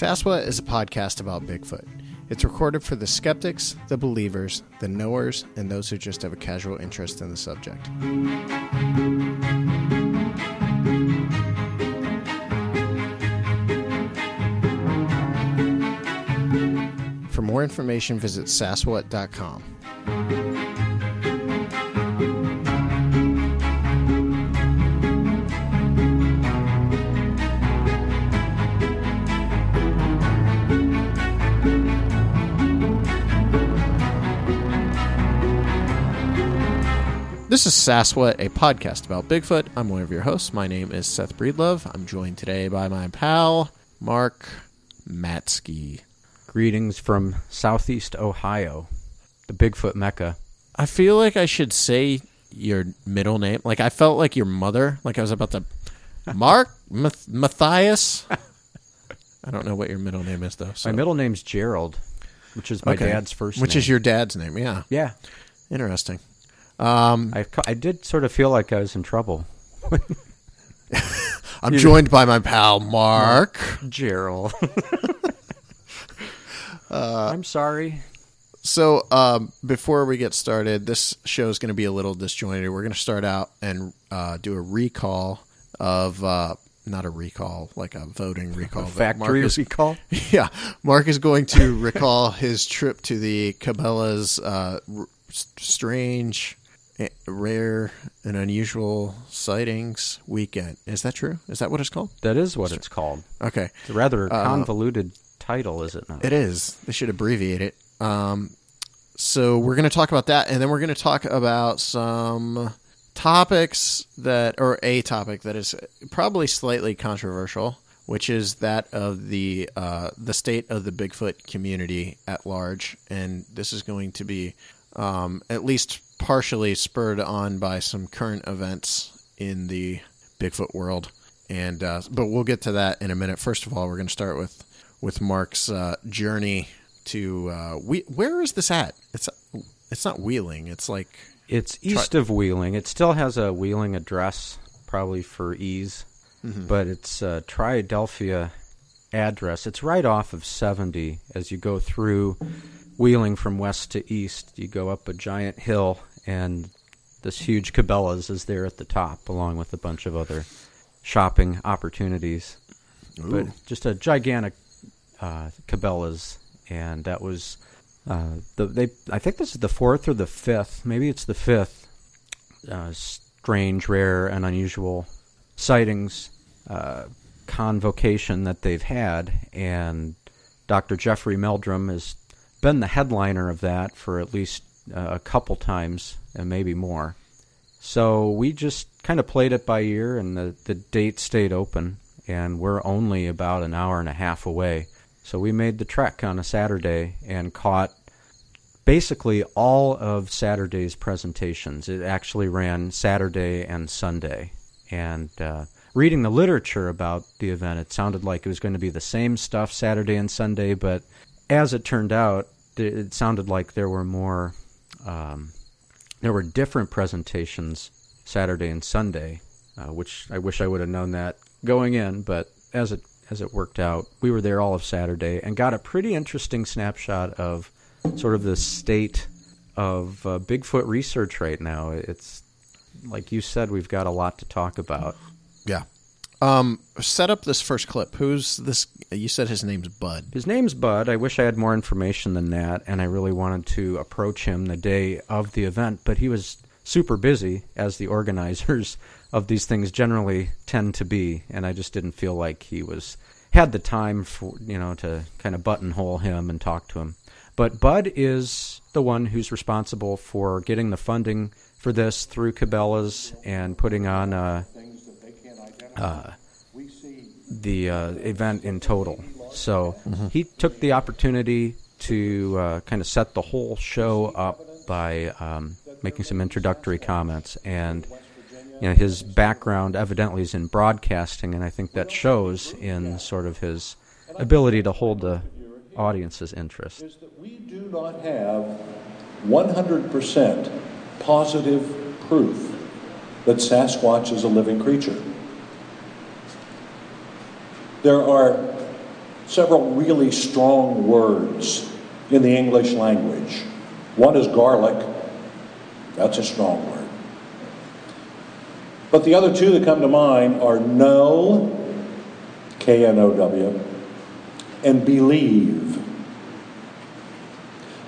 Saswa is a podcast about Bigfoot. It's recorded for the skeptics, the believers, the knowers, and those who just have a casual interest in the subject. For more information, visit saswat.com. This is Saswa, a podcast about Bigfoot. I'm one of your hosts. My name is Seth Breedlove. I'm joined today by my pal, Mark Matzke. Greetings from Southeast Ohio, the Bigfoot Mecca. I feel like I should say your middle name. Like I felt like your mother. Like I was about to, Mark Math- Matthias. I don't know what your middle name is though. So. My middle name's Gerald, which is my Okay. dad's first which name. is your dad's name. Yeah, Yeah. interesting. Um, I, I did sort of feel like I was in trouble. I'm joined by my pal Mark. Gerald. Uh, I'm sorry. So, um, before we get started, this show is going to be a little disjointed. We're going to start out and uh, do a recall of uh, not a recall, like a voting recall. Mark Factory is- recall. yeah, Mark is going to recall his trip to the Cabela's uh, r- strange, rare, and unusual sightings weekend. Is that true? Is that what it's called? That is what it's called. Okay, It's a rather Uh, convoluted title, is it not? It is. They should abbreviate it. Um, so we're going to talk about that, and then we're going to talk about some topics that, or a topic that is probably slightly controversial, which is that of the uh, the state of the Bigfoot community at large, and this is going to be um, at least partially spurred on by some current events in the Bigfoot world. And uh, but we'll get to that in a minute. First of all, we're going to start with with Mark's uh, journey to uh, we. Where is this at? It's it's not Wheeling. It's like It's east of Wheeling. It still has a Wheeling address, probably for ease, but it's a Triadelphia address. It's right off of 70 as you go through Wheeling from west to east. You go up a giant hill, and this huge Cabela's is there at the top, along with a bunch of other shopping opportunities. But just a gigantic uh, Cabela's, and that was uh, the they. I think this is the fourth or the fifth. Maybe it's the fifth. Uh, strange, rare, and unusual sightings uh, convocation that they've had, and Dr. Jeffrey Meldrum has been the headliner of that for at least uh, a couple times, and maybe more. So we just kind of played it by ear, and the, the date stayed open, and we're only about an hour and a half away. So we made the trek on a Saturday and caught basically all of Saturday's presentations. It actually ran Saturday and Sunday. And uh, reading the literature about the event, it sounded like it was going to be the same stuff Saturday and Sunday, but as it turned out, it sounded like there were more, um, there were different presentations Saturday and Sunday, uh, which I wish I would have known that going in, but as it as it worked out, we were there all of Saturday and got a pretty interesting snapshot of sort of the state of uh, Bigfoot research right now. It's like you said, we've got a lot to talk about. yeah. Um, set up this first clip. Who's this? You said his name's Bud. His name's Bud. I wish I had more information than that, and I really wanted to approach him the day of the event, but he was super busy, as the organizers of these things generally tend to be, and I just didn't feel like he was had the time for you know to kind of buttonhole him and talk to him. But Bud is the one who's responsible for getting the funding for this through Cabela's and putting on uh, uh, the uh, event in total. So he took the opportunity to uh, kind of set the whole show up by um, making some introductory comments. And you know, his background evidently is in broadcasting, and I think that shows in sort of his ability to hold the audience's interest. is that we do not have 100% positive proof that Sasquatch is a living creature. There are several really strong words in the English language. One is garlic, that's a strong word. But the other two that come to mind are know, K N O W, and believe.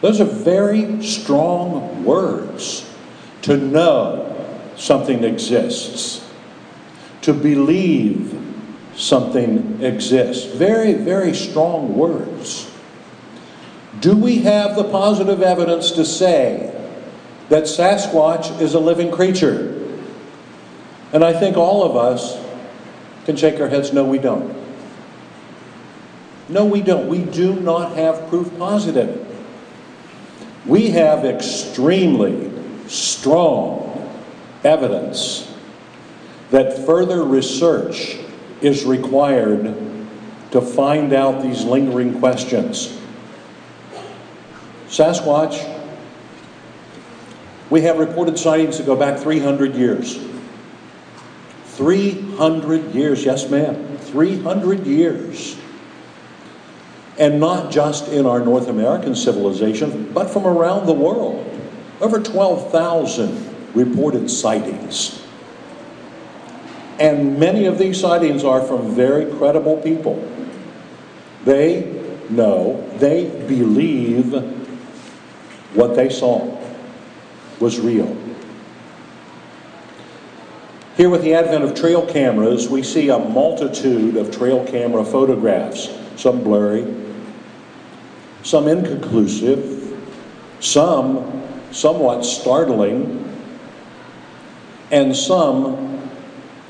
Those are very strong words to know something exists, to believe something exists. Very, very strong words. Do we have the positive evidence to say that Sasquatch is a living creature? And I think all of us can shake our heads no, we don't. No, we don't. We do not have proof positive. We have extremely strong evidence that further research is required to find out these lingering questions. Sasquatch, we have reported sightings that go back 300 years. 300 years, yes, ma'am, 300 years. And not just in our North American civilization, but from around the world. Over 12,000 reported sightings. And many of these sightings are from very credible people. They know, they believe what they saw was real. Here, with the advent of trail cameras, we see a multitude of trail camera photographs, some blurry, some inconclusive, some somewhat startling, and some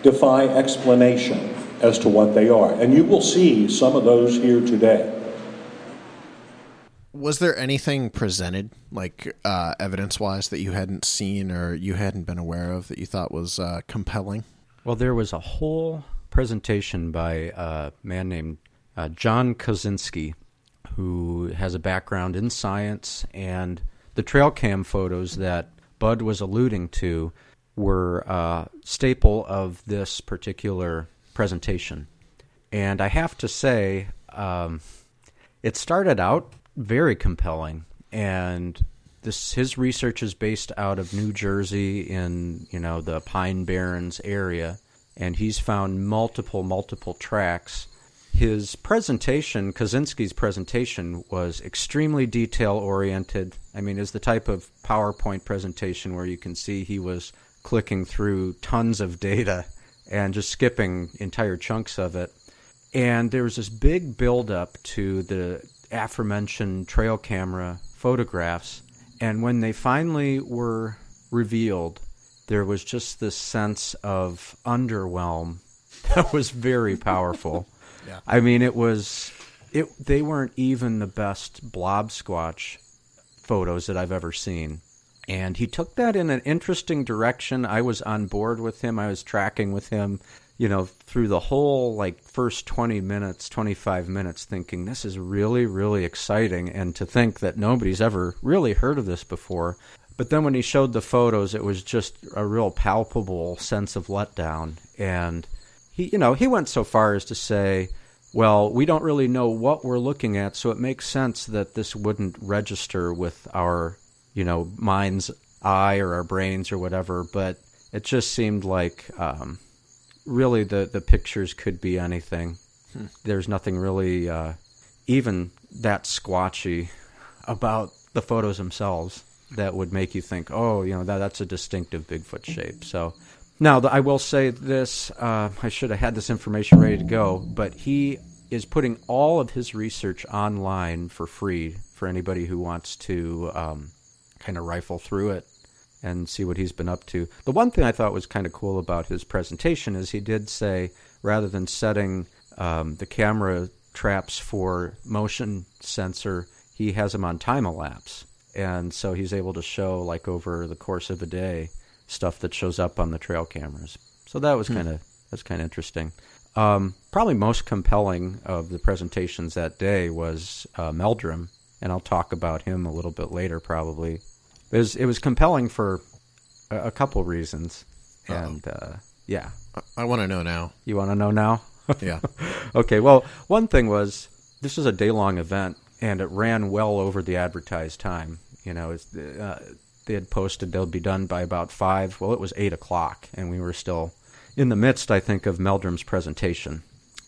defy explanation as to what they are. And you will see some of those here today. Was there anything presented, like uh, evidence wise, that you hadn't seen or you hadn't been aware of that you thought was uh, compelling? Well, there was a whole presentation by a man named uh, John Kozinski, who has a background in science, and the trail cam photos that Bud was alluding to were a staple of this particular presentation. And I have to say, um, it started out very compelling, and this his research is based out of New Jersey in you know the Pine Barrens area, and he's found multiple multiple tracks. His presentation, Kozinski's presentation, was extremely detail oriented. I mean, is the type of PowerPoint presentation where you can see he was clicking through tons of data and just skipping entire chunks of it. And there was this big buildup to the aforementioned trail camera photographs. And when they finally were revealed, there was just this sense of underwhelm that was very powerful. Yeah. I mean, it was it. They weren't even the best blob squatch photos that I've ever seen. And he took that in an interesting direction. I was on board with him. I was tracking with him, you know, through the whole like first 20 minutes, 25 minutes thinking this is really really exciting and to think that nobody's ever really heard of this before. But then when he showed the photos, it was just a real palpable sense of letdown and he you know, he went so far as to say well, we don't really know what we're looking at, so it makes sense that this wouldn't register with our you know, mind's eye or our brains or whatever, but it just seemed like um, really the, the pictures could be anything. Hmm. There's nothing really uh, even that squatchy about the photos themselves that would make you think, oh, you know, that, that's a distinctive Bigfoot shape. So now I will say this uh, I should have had this information ready to go, but he is putting all of his research online for free for anybody who wants to. Um, kind of rifle through it and see what he's been up to. The one thing I thought was kind of cool about his presentation is he did say rather than setting um, the camera traps for motion sensor, he has them on time elapse, and so he's able to show like over the course of a day stuff that shows up on the trail cameras. So that was hmm. kind of that's kind of interesting. Um, probably most compelling of the presentations that day was uh, Meldrum, and I'll talk about him a little bit later, probably it was it was compelling for a, a couple reasons, and uh, yeah. I, I want to know now. You want to know now? yeah. okay. Well, one thing was this was a day long event, and it ran well over the advertised time. You know, uh, they had posted they'll be done by about five. Well, it was eight o'clock, and we were still in the midst, I think, of Meldrum's presentation.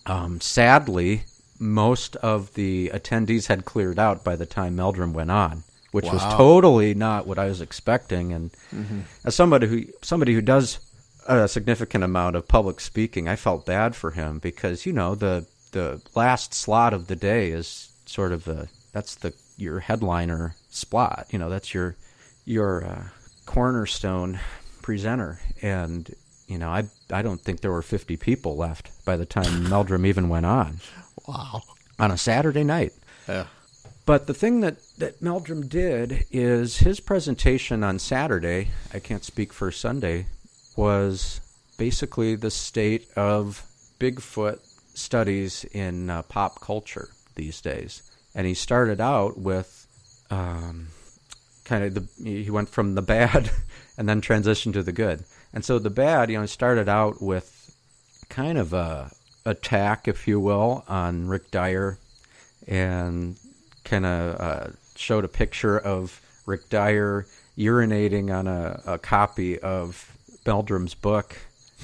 Um, sadly, most of the attendees had cleared out by the time Meldrum went on, which was totally not what I was expecting. And as somebody who somebody who does a significant amount of public speaking, I felt bad for him because you know the the last slot of the day is sort of the that's the your headliner spot. You know that's your your uh, cornerstone presenter, and you know I I don't think there were 50 people left by the time Meldrum even went on Wow. on a Saturday night. Yeah. But the thing that, that Meldrum did is his presentation on Saturday, I can't speak for Sunday, was basically the state of Bigfoot studies in uh, pop culture these days. And he started out with um, kind of the, he went from the bad and then transitioned to the good. And so the bad, you know, started out with kind of a attack, if you will, on Rick Dyer and kind of uh, showed a picture of Rick Dyer urinating on a, a copy of Meldrum's book.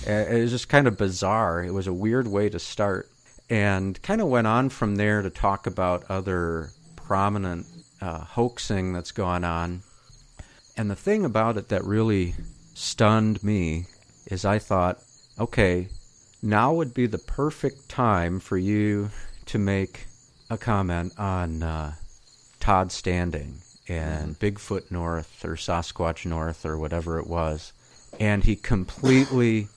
It was just kind of bizarre. It was a weird way to start, and kind of went on from there to talk about other prominent uh, hoaxing that's gone on. And the thing about it that really stunned me is I thought, okay, now would be the perfect time for you to make a comment on uh, Todd Standing and Bigfoot North or Sasquatch North or whatever it was. And he completely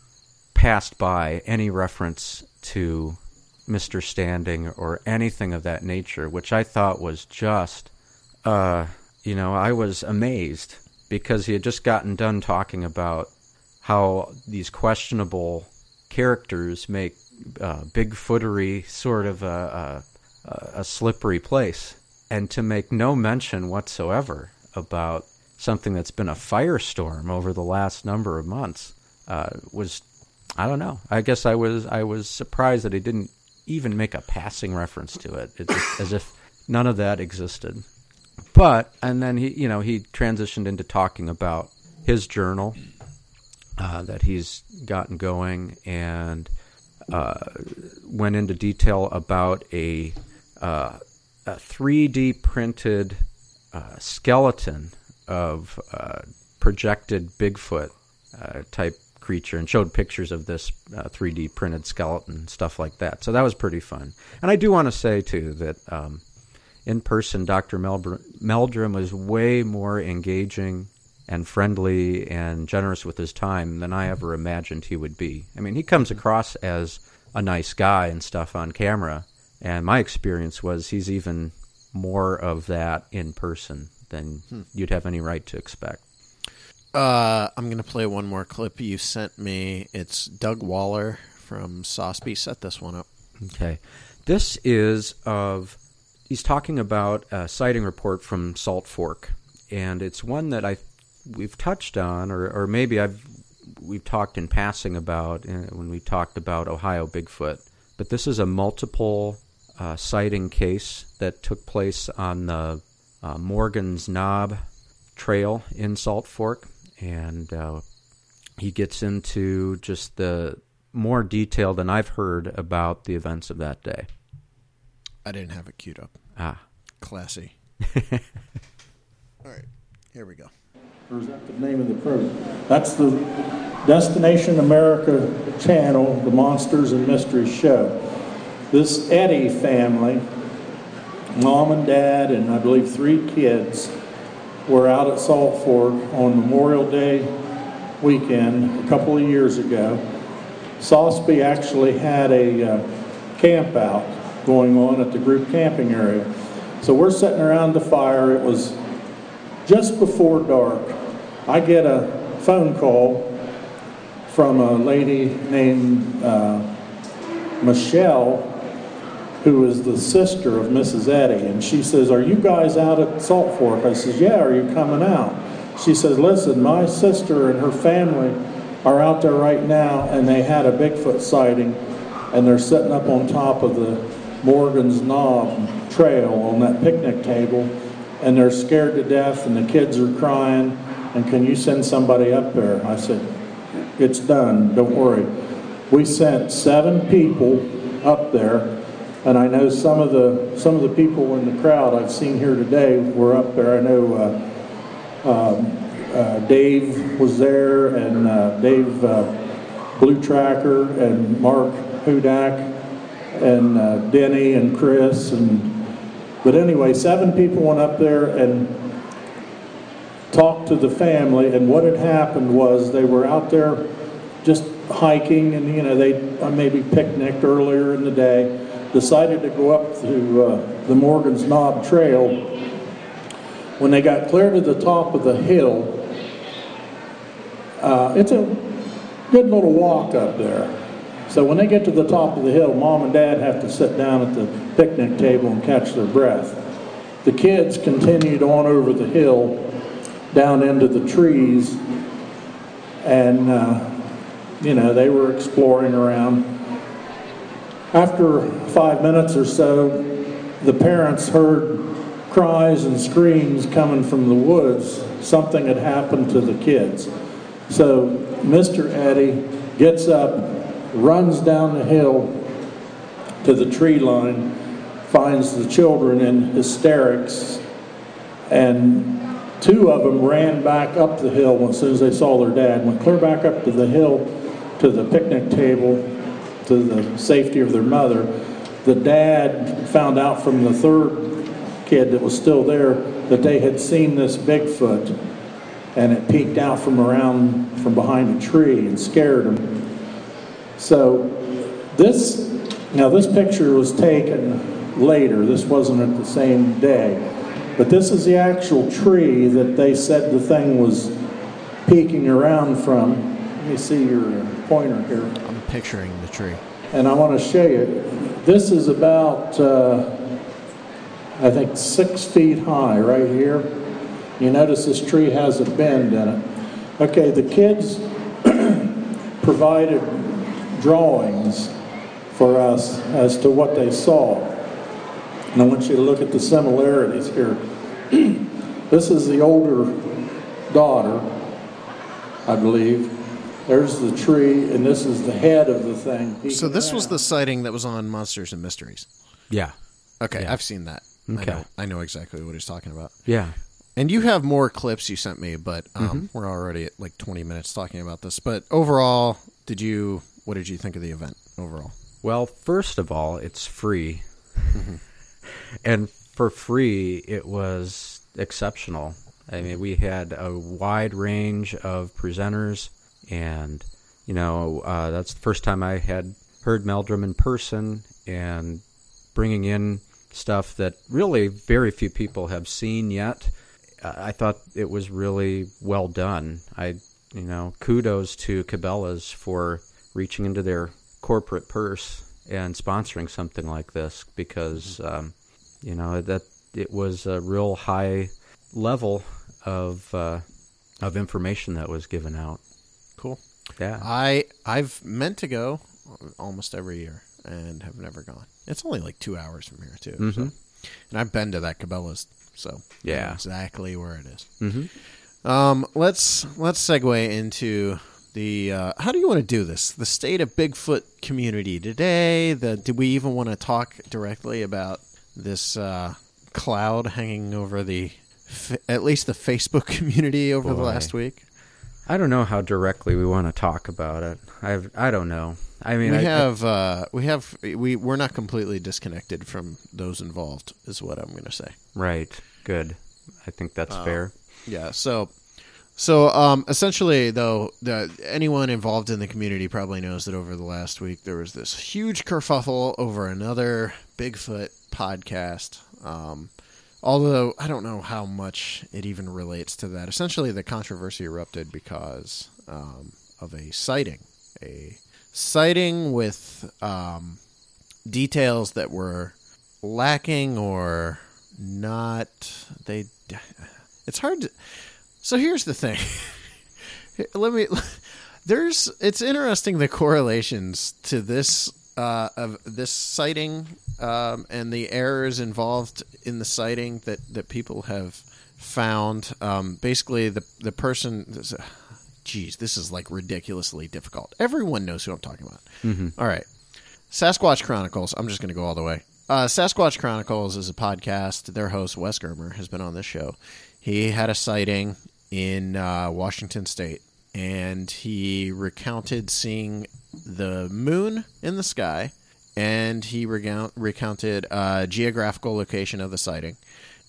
passed by any reference to Mr. Standing or anything of that nature, which I thought was just, uh, you know, I was amazed because he had just gotten done talking about how these questionable characters make uh, Bigfootery sort of a, a, a slippery place, and to make no mention whatsoever about something that's been a firestorm over the last number of months uh, was, I don't know. I guess I was I was surprised that he didn't even make a passing reference to it, as if none of that existed. But and then he, you know, he transitioned into talking about his journal uh, that he's gotten going and uh, went into detail about a, uh, a 3D printed uh, skeleton of uh, projected Bigfoot uh, type creature and showed pictures of this uh, 3D printed skeleton, stuff like that. So that was pretty fun. And I do want to say, too, that. Um, in person, Dr. Melbr- Meldrum was way more engaging and friendly and generous with his time than I ever imagined he would be. I mean, he comes across as a nice guy and stuff on camera, and my experience was he's even more of that in person than you'd have any right to expect. Uh, I'm going to play one more clip you sent me. It's Doug Waller from Sosby. Set this one up. Okay. This is of he's talking about a sighting report from Salt Fork, and it's one that I we've touched on, or, or maybe I've we've talked in passing about uh, when we talked about Ohio Bigfoot. But this is a multiple uh, sighting case that took place on the uh, Morgan's Knob Trail in Salt Fork, and uh, he gets into just the more detail than I've heard about the events of that day. I didn't have it queued up. Ah. Classy. All right, here we go. Or is that the name of the program? That's the Destination America channel, the Monsters and Mysteries show. This Eddie family, mom and dad, and I believe three kids, were out at Salt Fork on Memorial Day weekend a couple of years ago. Sosby actually had a uh, camp out going on at the group camping area. So we're sitting around the fire. It was just before dark, I get a phone call from a lady named uh, Michelle, who is the sister of Mrs. Eddy, and she says, "Are you guys out at Salt Fork?" I says, "Yeah. Are you coming out?" She says, "Listen, my sister and her family are out there right now, and they had a Bigfoot sighting, and they're sitting up on top of the Morgan's Knob Trail on that picnic table, and they're scared to death, and the kids are crying. And can you send somebody up there? I said, It's done. Don't worry. We sent seven people up there, and I know some of the some of the people in the crowd I've seen here today were up there. I know uh, um, uh, Dave was there, and uh, Dave uh, Blue Tracker, and Mark Hudak, and Denny, and Chris, and but anyway, seven people went up there and talked to the family, and what had happened was they were out there just hiking, and you know they maybe picnicked earlier in the day, decided to go up to uh, the Morgan's Knob Trail. When they got clear to the top of the hill, uh, it's a good little walk up there. So when they get to the top of the hill, mom and dad have to sit down at the picnic table and catch their breath. The kids continued on over the hill down into the trees, and uh, you know they were exploring around. After five minutes or so, the parents heard cries and screams coming from the woods. Something had happened to the kids. So Mr. Eddie gets up, runs down the hill to the tree line, finds the children in hysterics, and two of them ran back up the hill as soon as they saw their dad, went clear back up to the hill to the picnic table to the safety of their mother. The dad found out from the third kid that was still there that they had seen this Bigfoot and it peeked out from around from behind a tree and scared him. So this now this picture was taken later. This wasn't at the same day. But this is the actual tree that they said the thing was peeking around from. Let me see your pointer here. Picturing the tree. And I want to show you. This is about, uh, I think, six feet high right here. You notice this tree has a bend in it. Okay, the kids provided drawings for us as to what they saw. And I want you to look at the similarities here. this is the older daughter, I believe. There's the tree, and this is the head of the thing. So this was the sighting that was on Monsters and Mysteries. Yeah. Okay, Yeah. I've seen that. I Okay. know, I know exactly what he's talking about. Yeah. And you have more clips you sent me, but um, Mm-hmm. we're already at like 20 minutes talking about this. But overall, did you? What did you think of the event overall? Well, first of all, it's free. and for free, it was exceptional. I mean, we had a wide range of presenters, and, you know, uh, that's the first time I had heard Meldrum in person and bringing in stuff that really very few people have seen yet. Uh, I thought it was really well done. I, you know, kudos to Cabela's for reaching into their corporate purse and sponsoring something like this because, um, you know, that it was a real high level of uh, of information that was given out. Cool. Yeah. I I've meant to go almost every year and have never gone. It's only like two hours from here too. So. Mhm. And I've been to that Cabela's, so Yeah. exactly where it is. hmm Um, let's let's segue into the uh, how do you want to do this? The state of Bigfoot community today. The do we even want to talk directly about this uh, cloud hanging over the f- at least the Facebook community over the last week? I don't know how directly we want to talk about it. I've, I don't know. I mean, we I, have uh, we have we we're not completely disconnected from those involved, is what I'm going to say. right. Good. I think that's fair. Yeah. So, so um, essentially, though, the, anyone involved in the community probably knows that over the last week there was this huge kerfuffle over another Bigfoot podcast. Um, although I don't know how much it even relates to that. Essentially, the controversy erupted because um, of a sighting, a sighting with um, details that were lacking or not. They. It's hard to. So here's the thing. Let me. There's. It's interesting the correlations to this uh, of this sighting um, and the errors involved in the sighting that, that people have found. Um, basically, the the person. this- Geez, this is like ridiculously difficult. Everyone knows who I'm talking about. All right. Sasquatch Chronicles. I'm just going to go all the way. Uh, Sasquatch Chronicles is a podcast. Their host, Wes Germer, has been on this show. He had a sighting in uh, Washington State, and he recounted seeing the moon in the sky, and he recount, recounted uh, geographical location of the sighting.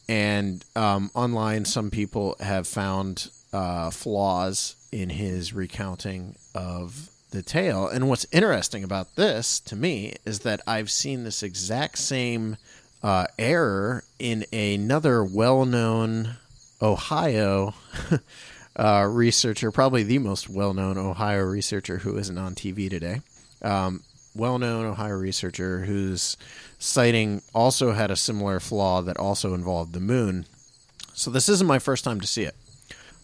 And um, online, some people have found uh, flaws in his recounting of the tale. And what's interesting about this to me is that I've seen this exact same uh, error in another well known Ohio uh, researcher, probably the most well known Ohio researcher who isn't on TV today. Um, well known Ohio researcher whose sighting also had a similar flaw that also involved the moon. So this isn't my first time to see it.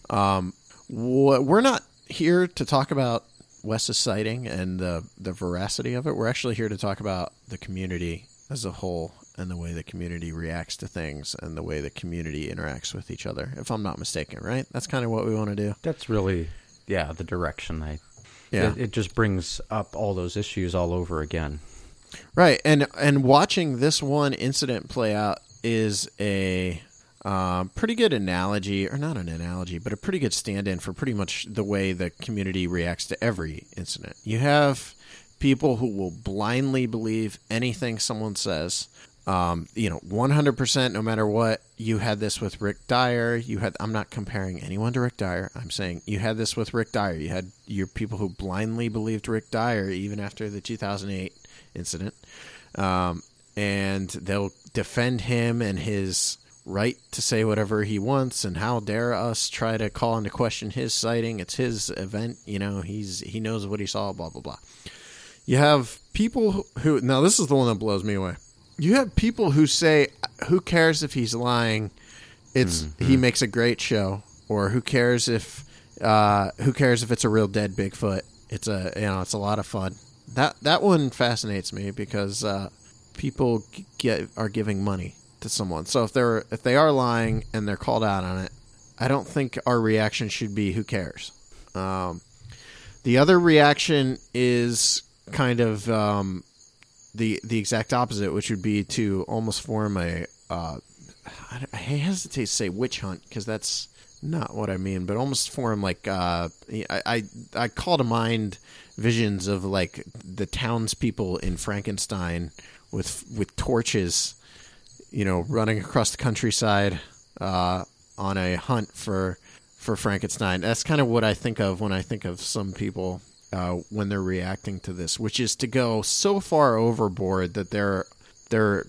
Um, wh- we're not here to talk about Wes's sighting and the the veracity of it. We're actually here to talk about the community as a whole and the way the community reacts to things and the way the community interacts with each other. If I'm not mistaken, right? That's kind of what we want to do. That's really, yeah, the direction I. Yeah. It, it just brings up all those issues all over again. Right, and and watching this one incident play out is a um, pretty good analogy, or not an analogy, but a pretty good stand-in for pretty much the way the community reacts to every incident. You have people who will blindly believe anything someone says. Um, you know, one hundred percent, no matter what. You had this with Rick Dyer. You had. I'm not comparing anyone to Rick Dyer. I'm saying you had this with Rick Dyer. You had your people who blindly believed Rick Dyer even after the 2008 incident, um, and they'll defend him and his right to say whatever he wants. And how dare us try to call into question his sighting? It's his event. You know, he's he knows what he saw. Blah blah blah. You have people who now this is the one that blows me away. You have people who say, "Who cares if he's lying? It's he makes a great show." Or who cares if uh, who cares if it's a real dead Bigfoot? It's a you know it's a lot of fun. That that one fascinates me because uh, people get are giving money to someone. So if they're if they are lying and they're called out on it, I don't think our reaction should be "Who cares." Um, the other reaction is kind of um, the the exact opposite, which would be to almost form a. Uh, I, I hesitate to say witch hunt because that's not what I mean, but almost form like uh, I, I I call to mind visions of like the townspeople in Frankenstein with with torches, you know, running across the countryside uh, on a hunt for for Frankenstein. That's kind of what I think of when I think of some people uh, when they're reacting to this, which is to go so far overboard that their their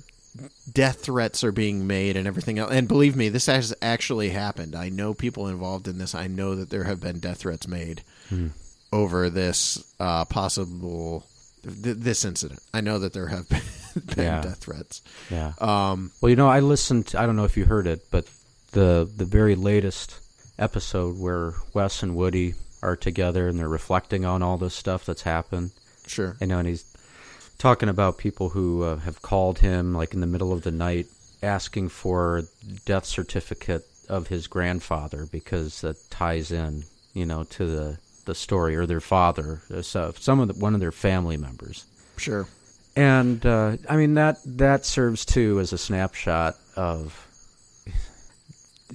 death threats are being made and everything else. And believe me, this has actually happened. I know people involved in this. I know that there have been death threats made over this uh, possible th- this incident. I know that there have been, been Yeah. death threats. Yeah. Um, Well, you know, I listened. I don't know if you heard it, but the the very latest episode where Wes and Woody are together and they're reflecting on all this stuff that's happened. sure. I know, and he's talking about people who uh, have called him like in the middle of the night asking for death certificate of his grandfather because that ties in, you know, to the the story or their father, uh, so some of the, one of their family members. Sure. And uh, I mean that that serves too as a snapshot of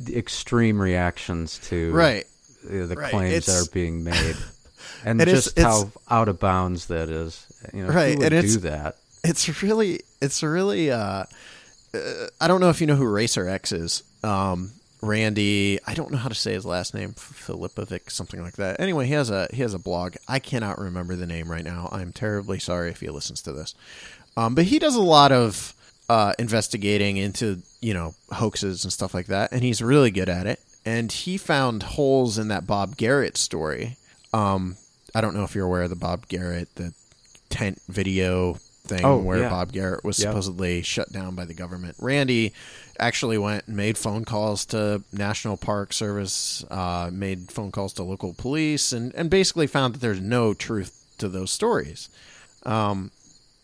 extreme reactions to Right. The Right. claims that are being made, and just it's- how out of bounds that is. You know, Right, and it's- do that? it's really it's really uh, uh I don't know if you know who Racer X is. Um Randy, I don't know how to say his last name, Filipovic, something like that. Anyway, he has a he has a blog. I cannot remember the name right now. I'm terribly sorry if he listens to this. Um, but he does a lot of uh, investigating into you know hoaxes and stuff like that, and he's really good at it. And he found holes in that Bob Garrett story. Um, I don't know if you're aware of the Bob Garrett, the tent video thing Oh, where yeah. Bob Garrett was supposedly shut down by the government. Randy actually went and made phone calls to National Park Service, uh, made phone calls to local police, and, and basically found that there's no truth to those stories. Um,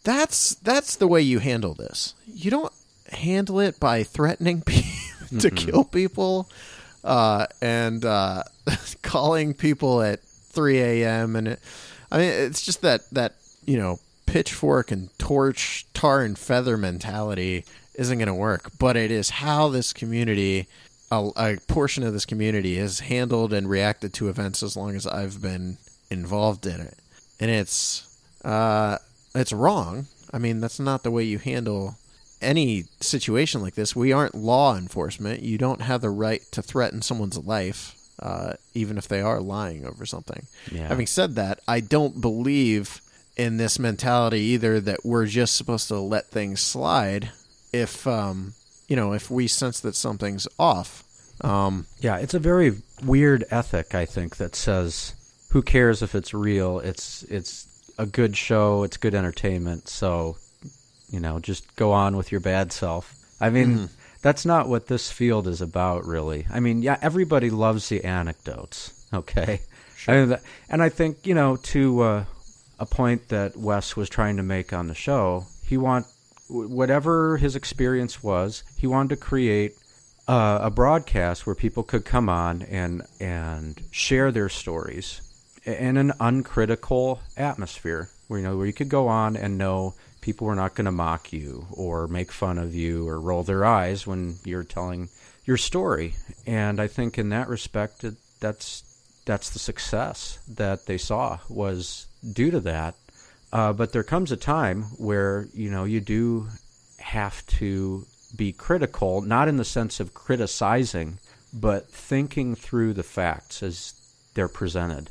that's that's the way you handle this. You don't handle it by threatening people to kill people uh, and uh, calling people at 3 a.m. and it, I mean it's just that that you know pitchfork and torch tar and feather mentality isn't going to work. But it is how this community. A, a portion of this community has handled and reacted to events as long as I've been involved in it, and it's uh, it's wrong. I mean, that's not the way you handle any situation like this. We aren't law enforcement. You don't have the right to threaten someone's life, uh, even if they are lying over something. Yeah. Having said that, I don't believe in this mentality either that we're just supposed to let things slide if um, you know if we sense that something's off. Um, Yeah, it's a very weird ethic, I think, that says who cares if it's real? It's it's a good show, it's good entertainment, so you know, just go on with your bad self. I mean, that's not what this field is about, really. I mean, yeah, everybody loves the anecdotes, okay? I mean, that- and I think you know, to uh, a point that Wes was trying to make on the show, he want whatever his experience was, he wanted to create uh, a broadcast where people could come on and and share their stories in an uncritical atmosphere where you know where you could go on and know people were not going to mock you or make fun of you or roll their eyes when you're telling your story and i think in that respect it, that's that's the success that they saw was due to that uh, but there comes a time where you know you do have to be critical, not in the sense of criticizing, but thinking through the facts as they're presented.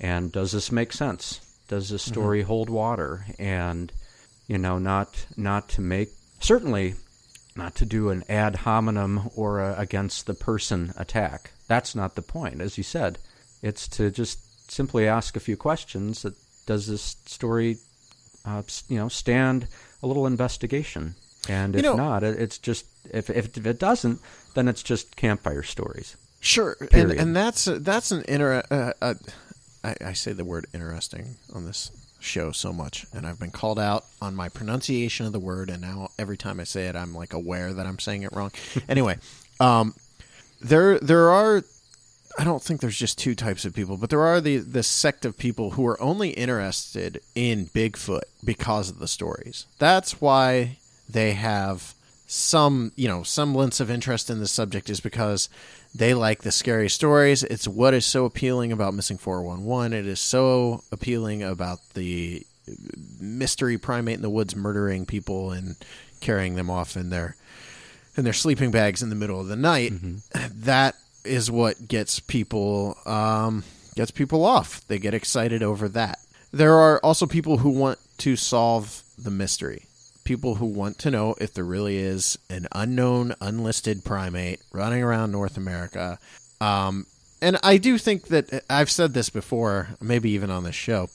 And does this make sense? Does this story hold water? And you know, not not to make certainly not to do an ad hominem or a against the person attack. That's not the point, as you said. It's to just simply ask a few questions. That does this story, uh, you know, stand a little investigation? And You if know- not, it's just if, if if it doesn't, then it's just campfire stories. Sure, and and that's that's an inter. Uh, uh, I, I say the word interesting on this show so much, and I've been called out on my pronunciation of the word, and now every time I say it, I'm like aware that I'm saying it wrong. anyway, um, there there are. I don't think there's just two types of people, but there are the the sect of people who are only interested in Bigfoot because of the stories. That's why they have some, you know, semblance of interest in the subject is because they like the scary stories. It's what is so appealing about Missing 411. It is so appealing about the mystery primate in the woods murdering people and carrying them off in their in their sleeping bags in the middle of the night. That is what gets people um, gets people off. They get excited over that. There are also people who want to solve the mystery. People who want to know if there really is an unknown, unlisted primate running around North America. Um, and I do think that I've said this before, maybe even on this show.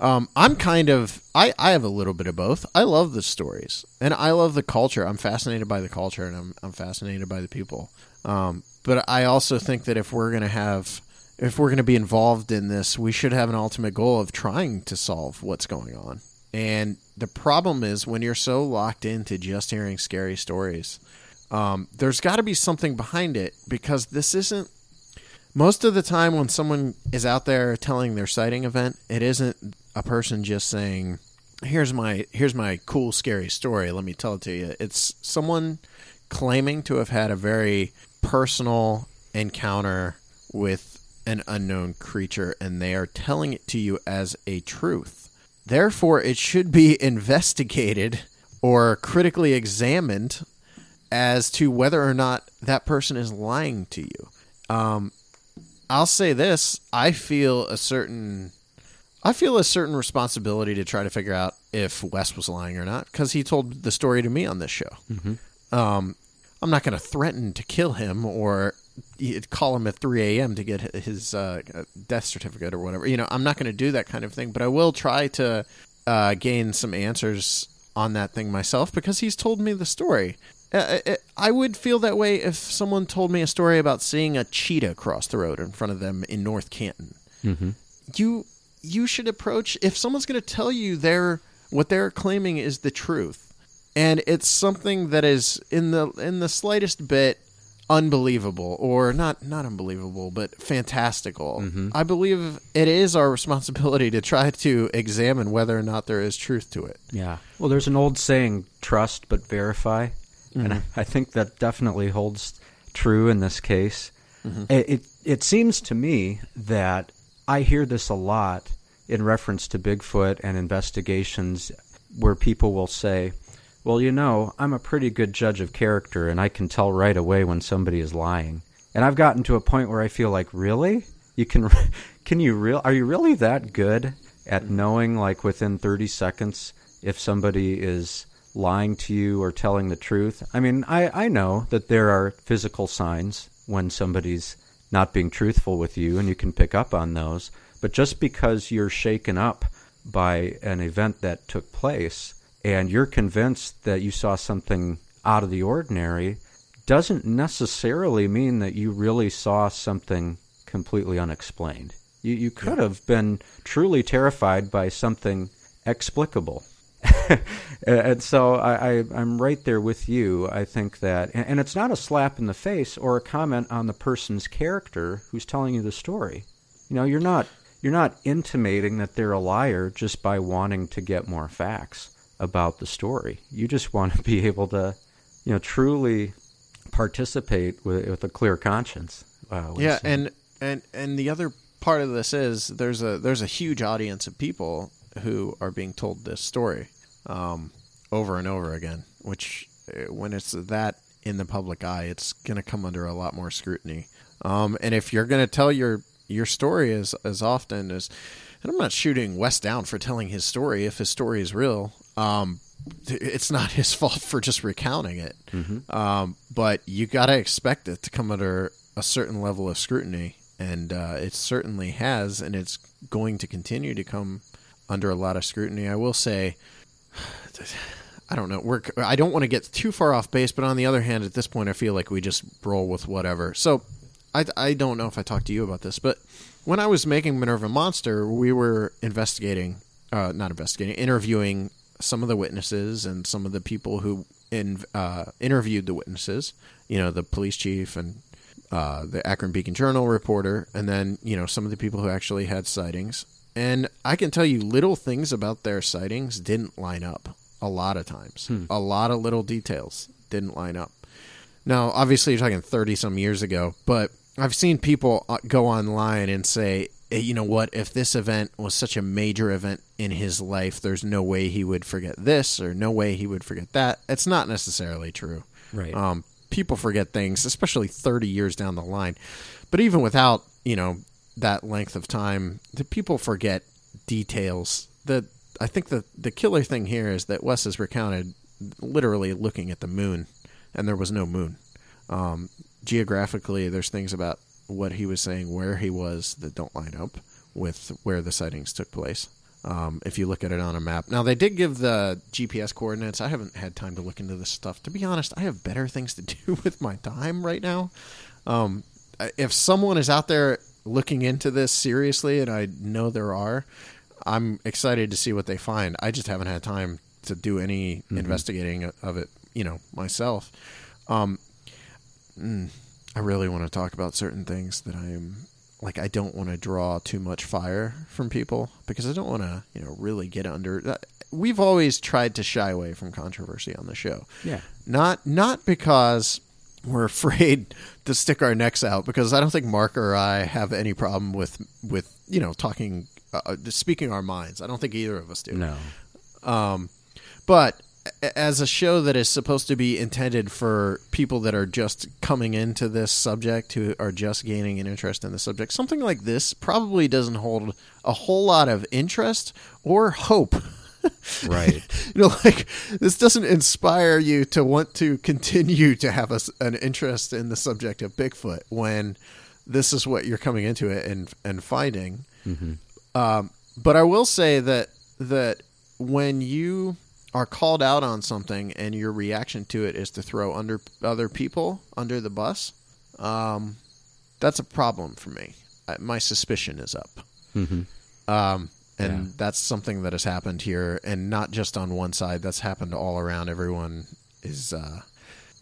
Um, I'm kind of I, I have a little bit of both. I love the stories and I love the culture. I'm fascinated by the culture and I'm I'm fascinated by the people. Um, but I also think that if we're gonna have if we're gonna be involved in this, we should have an ultimate goal of trying to solve what's going on. And the problem is when you're so locked into just hearing scary stories, um, there's got to be something behind it because this isn't most of the time when someone is out there telling their sighting event it isn't a person just saying here's my here's my cool scary story let me tell it to you. It's someone claiming to have had a very personal encounter with an unknown creature and they are telling it to you as a truth therefore it should be investigated or critically examined as to whether or not that person is lying to you. Um, I'll say this: I feel a certain, I feel a certain responsibility to try to figure out if Wes was lying or not because he told the story to me on this show. Um, I'm not going to threaten to kill him or y- call him at 3 a.m. to get his uh, death certificate or whatever. You know, I'm not going to do that kind of thing, but I will try to uh, gain some answers on that thing myself because he's told me the story. Uh, I would feel that way if someone told me a story about seeing a cheetah cross the road in front of them in North Canton. You you should approach if someone's going to tell you their what they're claiming is the truth, and it's something that is in the in the slightest bit unbelievable or not not unbelievable but fantastical mm-hmm. i believe it is our responsibility to try to examine whether or not there is truth to it Yeah. Well, there's an old saying, trust but verify. And I, I think that definitely holds true in this case. Mm-hmm. It, it, it seems to me that I hear this a lot in reference to Bigfoot and investigations where people will say, well, you know, I'm a pretty good judge of character and I can tell right away when somebody is lying. And I've gotten to a point where I feel like, really? You can can you real are you really that good at mm-hmm. knowing like within 30 seconds if somebody is lying to you or telling the truth? I mean, I I know that there are physical signs when somebody's not being truthful with you and you can pick up on those, but just because you're shaken up by an event that took place and you're convinced that you saw something out of the ordinary doesn't necessarily mean that you really saw something completely unexplained. You, you could have been truly terrified by something explicable. and so I, I, I'm right there with you. I think that, and, and it's not a slap in the face or a comment on the person's character who's telling you the story. You know, you're not you're not intimating that they're a liar just by wanting to get more facts about the story. You just want to be able to, you know, truly participate with, with a clear conscience. Uh, yeah and and and the other part of this is there's a there's a huge audience of people who are being told this story um, over and over again which uh, when it's that in the public eye it's going to come under a lot more scrutiny um, and if you're going to tell your your story as as often as and I'm not shooting West down for telling his story if his story is real um, it's not his fault for just recounting it um, but you got to expect it to come under a certain level of scrutiny, and uh, it certainly has, and it's going to continue to come under a lot of scrutiny. I will say, I don't know. We're I don't want to get too far off base, but on the other hand, at this point, I feel like we just roll with whatever. So, I I don't know if I talked to you about this, but when I was making Minerva Monster, we were investigating, uh, not investigating, interviewing some of the witnesses and some of the people who in, uh, interviewed the witnesses. You know, the police chief and uh, the Akron Beacon Journal reporter, and then you know some of the people who actually had sightings. And I can tell you, little things about their sightings didn't line up a lot of times. A lot of little details didn't line up. Now, obviously, you're talking 30 some years ago, but I've seen people uh, go online and say, "Eh, you know what, if this event was such a major event in his life, there's no way he would forget this or no way he would forget that. It's not necessarily true. Right. Um, people forget things, especially 30 years down the line. But even without, you know, that length of time, the people forget details. The I think the the killer thing here is that Wes has recounted literally looking at the moon, and there was no moon. Um, geographically, there's things about what he was saying where he was that don't line up with where the sightings took place. Um, if you look at it on a map, now they did give the GPS coordinates. I haven't had time to look into this stuff. To be honest, I have better things to do with my time right now. Um, if someone is out there looking into this seriously, and I know there are, I'm excited to see what they find. I just haven't had time to do any investigating of it, you know, myself. Um, mm, I really want to talk about certain things that I am like. I don't want to draw too much fire from people because I don't want to, you know, really get under. uh, We've always tried to shy away from controversy on the show. Yeah. Not not because we're afraid to stick our necks out because I don't think Mark or I have any problem with with you know talking uh, speaking our minds. I don't think either of us do. No. Um, but as a show that is supposed to be intended for people that are just coming into this subject, who are just gaining an interest in the subject, something like this probably doesn't hold a whole lot of interest or hope. Right. you know, like this doesn't inspire you to want to continue to have a an interest in the subject of Bigfoot when this is what you're coming into it and and finding. Um, but I will say that that when you are called out on something and your reaction to it is to throw under other people under the bus, um, that's a problem for me. Uh, My suspicion is up. hmm Um, and Yeah. that's something that has happened here, and not just on one side. That's happened all around. Everyone is. Uh,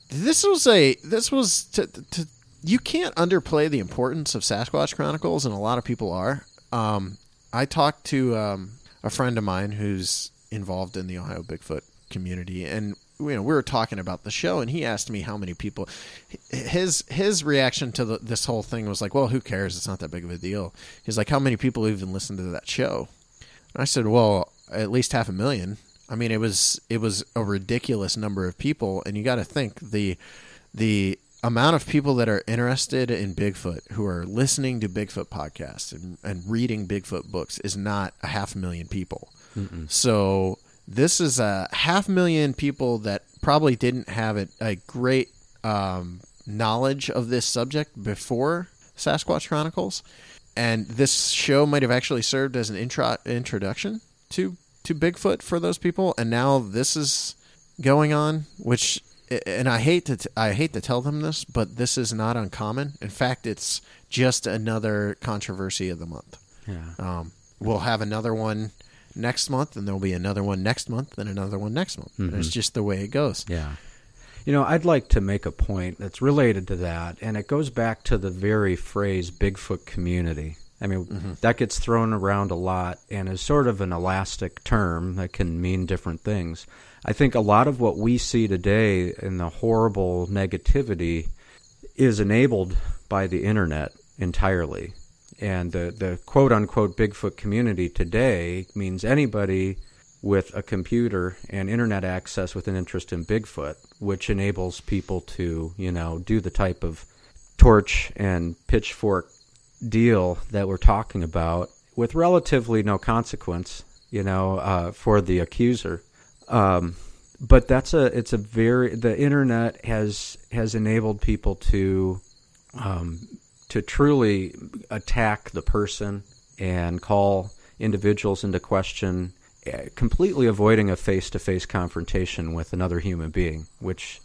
this was a. This was to, to. You can't underplay the importance of Sasquatch Chronicles, and a lot of people are. Um, I talked to um, a friend of mine who's involved in the Ohio Bigfoot community, and you know we were talking about the show, and he asked me how many people. His his reaction to the, this whole thing was like, "Well, who cares? It's not that big of a deal." He's like, "How many people even listened to that show?" And I said, "Well, at least half a million. I mean, it was it was a ridiculous number of people, and you got to think the the amount of people that are interested in Bigfoot who are listening to Bigfoot podcasts and, and reading Bigfoot books is not a half a million people. So this is a half million people that probably didn't have a, a great um, knowledge of this subject before Sasquatch Chronicles, and this show might have actually served as an intro introduction to to Bigfoot for those people, and now this is going on, which and I hate to t- I hate to tell them this, but this is not uncommon. In fact, it's just another controversy of the month. Yeah. Um, we'll have another one next month, and there'll be another one next month, and another one next month. And it's mm-hmm. just the way it goes. Yeah. You know, I'd like to make a point that's related to that, and it goes back to the very phrase Bigfoot community. I mean, mm-hmm. that gets thrown around a lot and is sort of an elastic term that can mean different things. I think a lot of what we see today in the horrible negativity is enabled by the internet entirely. And the, the quote unquote Bigfoot community today means anybody with a computer and internet access with an interest in Bigfoot, which enables people to, you know, do the type of torch and pitchfork deal that we're talking about with relatively no consequence, you know, uh, for the accuser. Um, but that's a it's a very the internet has has enabled people to um, to truly attack the person and call individuals into question, eh, completely avoiding a face to face confrontation with another human being, which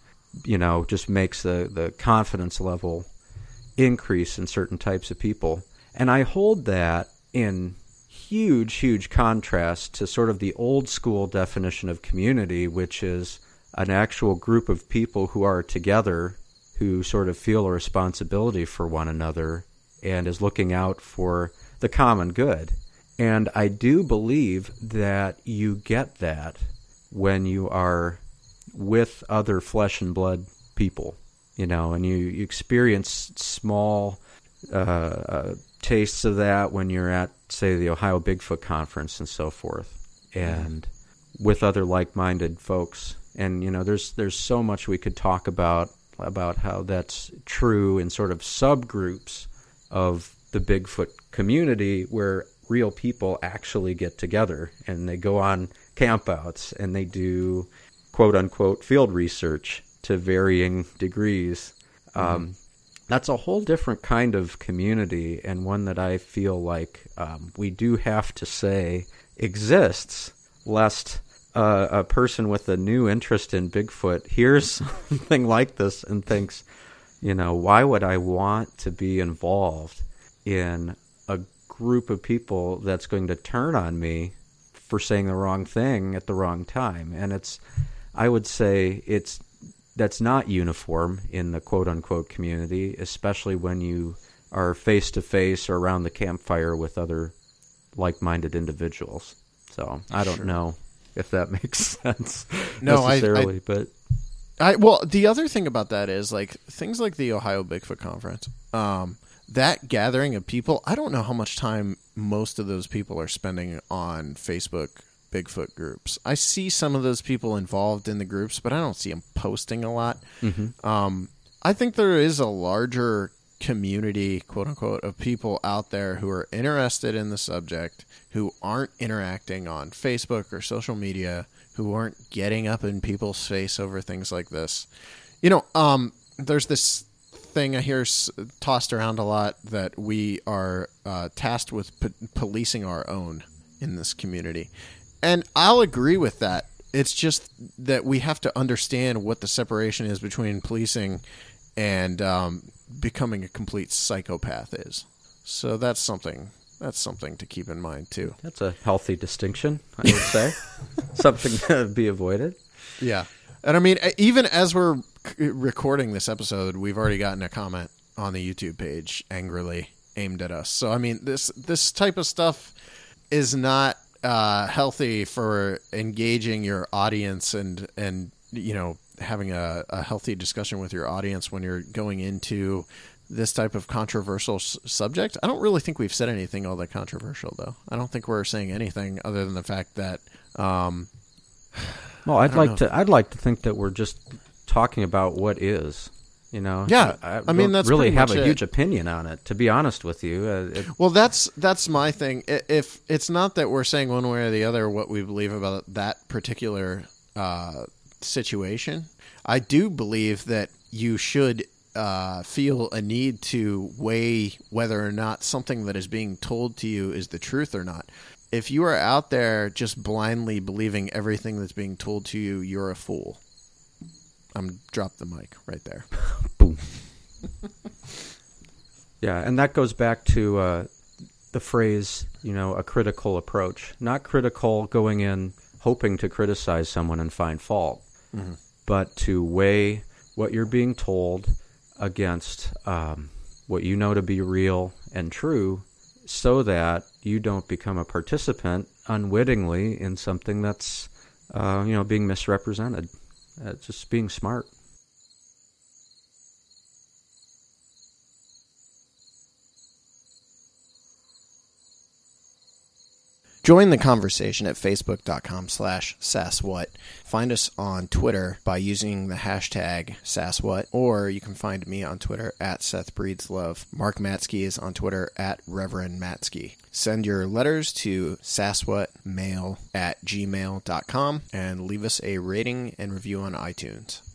you know just makes the the confidence level increase in certain types of people. And I hold that in huge, huge contrast to sort of the old school definition of community, which is an actual group of people who are together, who sort of feel a responsibility for one another, and is looking out for the common good. And I do believe that you get that when you are with other flesh and blood people, you know, and you, you experience small uh, uh, tastes of that when you're at, say, the Ohio Bigfoot Conference and so forth, and with other like-minded folks. And you know, there's there's so much we could talk about about how that's true in sort of subgroups of the Bigfoot community where real people actually get together and they go on campouts and they do quote unquote field research to varying degrees. Um, that's a whole different kind of community and one that I feel like um, we do have to say exists, lest uh, a person with a new interest in Bigfoot hears something like this and thinks, you know, why would I want to be involved in a group of people that's going to turn on me for saying the wrong thing at the wrong time? And it's, I would say, it's that's not uniform in the quote unquote community, especially when you are face to face or around the campfire with other like minded individuals. So I don't know if that makes sense No, I- I- necessarily, but I well, the other thing about that is like things like the Ohio Bigfoot Conference. Um, that gathering of people, I don't know how much time most of those people are spending on Facebook Bigfoot groups. I see some of those people involved in the groups, but I don't see them posting a lot. Um, I think there is a larger community, quote unquote, of people out there who are interested in the subject, who aren't interacting on Facebook or social media, who aren't getting up in people's face over things like this. You know, um, there's this thing I hear tossed around a lot that we are uh, tasked with po- policing our own in this community. And I'll agree with that. It's just that we have to understand what the separation is between policing and um, becoming a complete psychopath is. So that's something that's something to keep in mind too. That's a healthy distinction, I would say. Something to be avoided. Yeah. And I mean, even as we're recording this episode, we've already gotten a comment on the YouTube page angrily aimed at us. So I mean, this this type of stuff is not uh, healthy for engaging your audience and and you know having a, a healthy discussion with your audience when you're going into this type of controversial s- subject. I don't really think we've said anything all that controversial, though. I don't think we're saying anything other than the fact that um, Well, I'd like know. to. I'd like to think that we're just talking about what is. You know. Yeah, I, I mean, don't that's really have a it. huge opinion on it. To be honest with you, uh, it, Well, that's that's my thing. If it's not that we're saying one way or the other what we believe about that particular uh, situation, I do believe that you should uh, feel a need to weigh whether or not something that is being told to you is the truth or not. If you are out there just blindly believing everything that's being told to you, you're a fool. I'm drop the mic right there. boom. yeah, and that goes back to uh, the phrase, you know, a critical approach. Not critical going in hoping to criticize someone and find fault, but to weigh what you're being told against um, what you know to be real and true so that you don't become a participant unwittingly in something that's, uh, you know, being misrepresented. Uh, just being smart. Join the conversation at facebook.com slash sasswhat. Find us on Twitter by using the hashtag sasswhat, or you can find me on Twitter at Seth Breedlove. Mark Matzke is on Twitter at Reverend Matzke. Send your letters to sasswhatmail at gmail.com and leave us a rating and review on iTunes.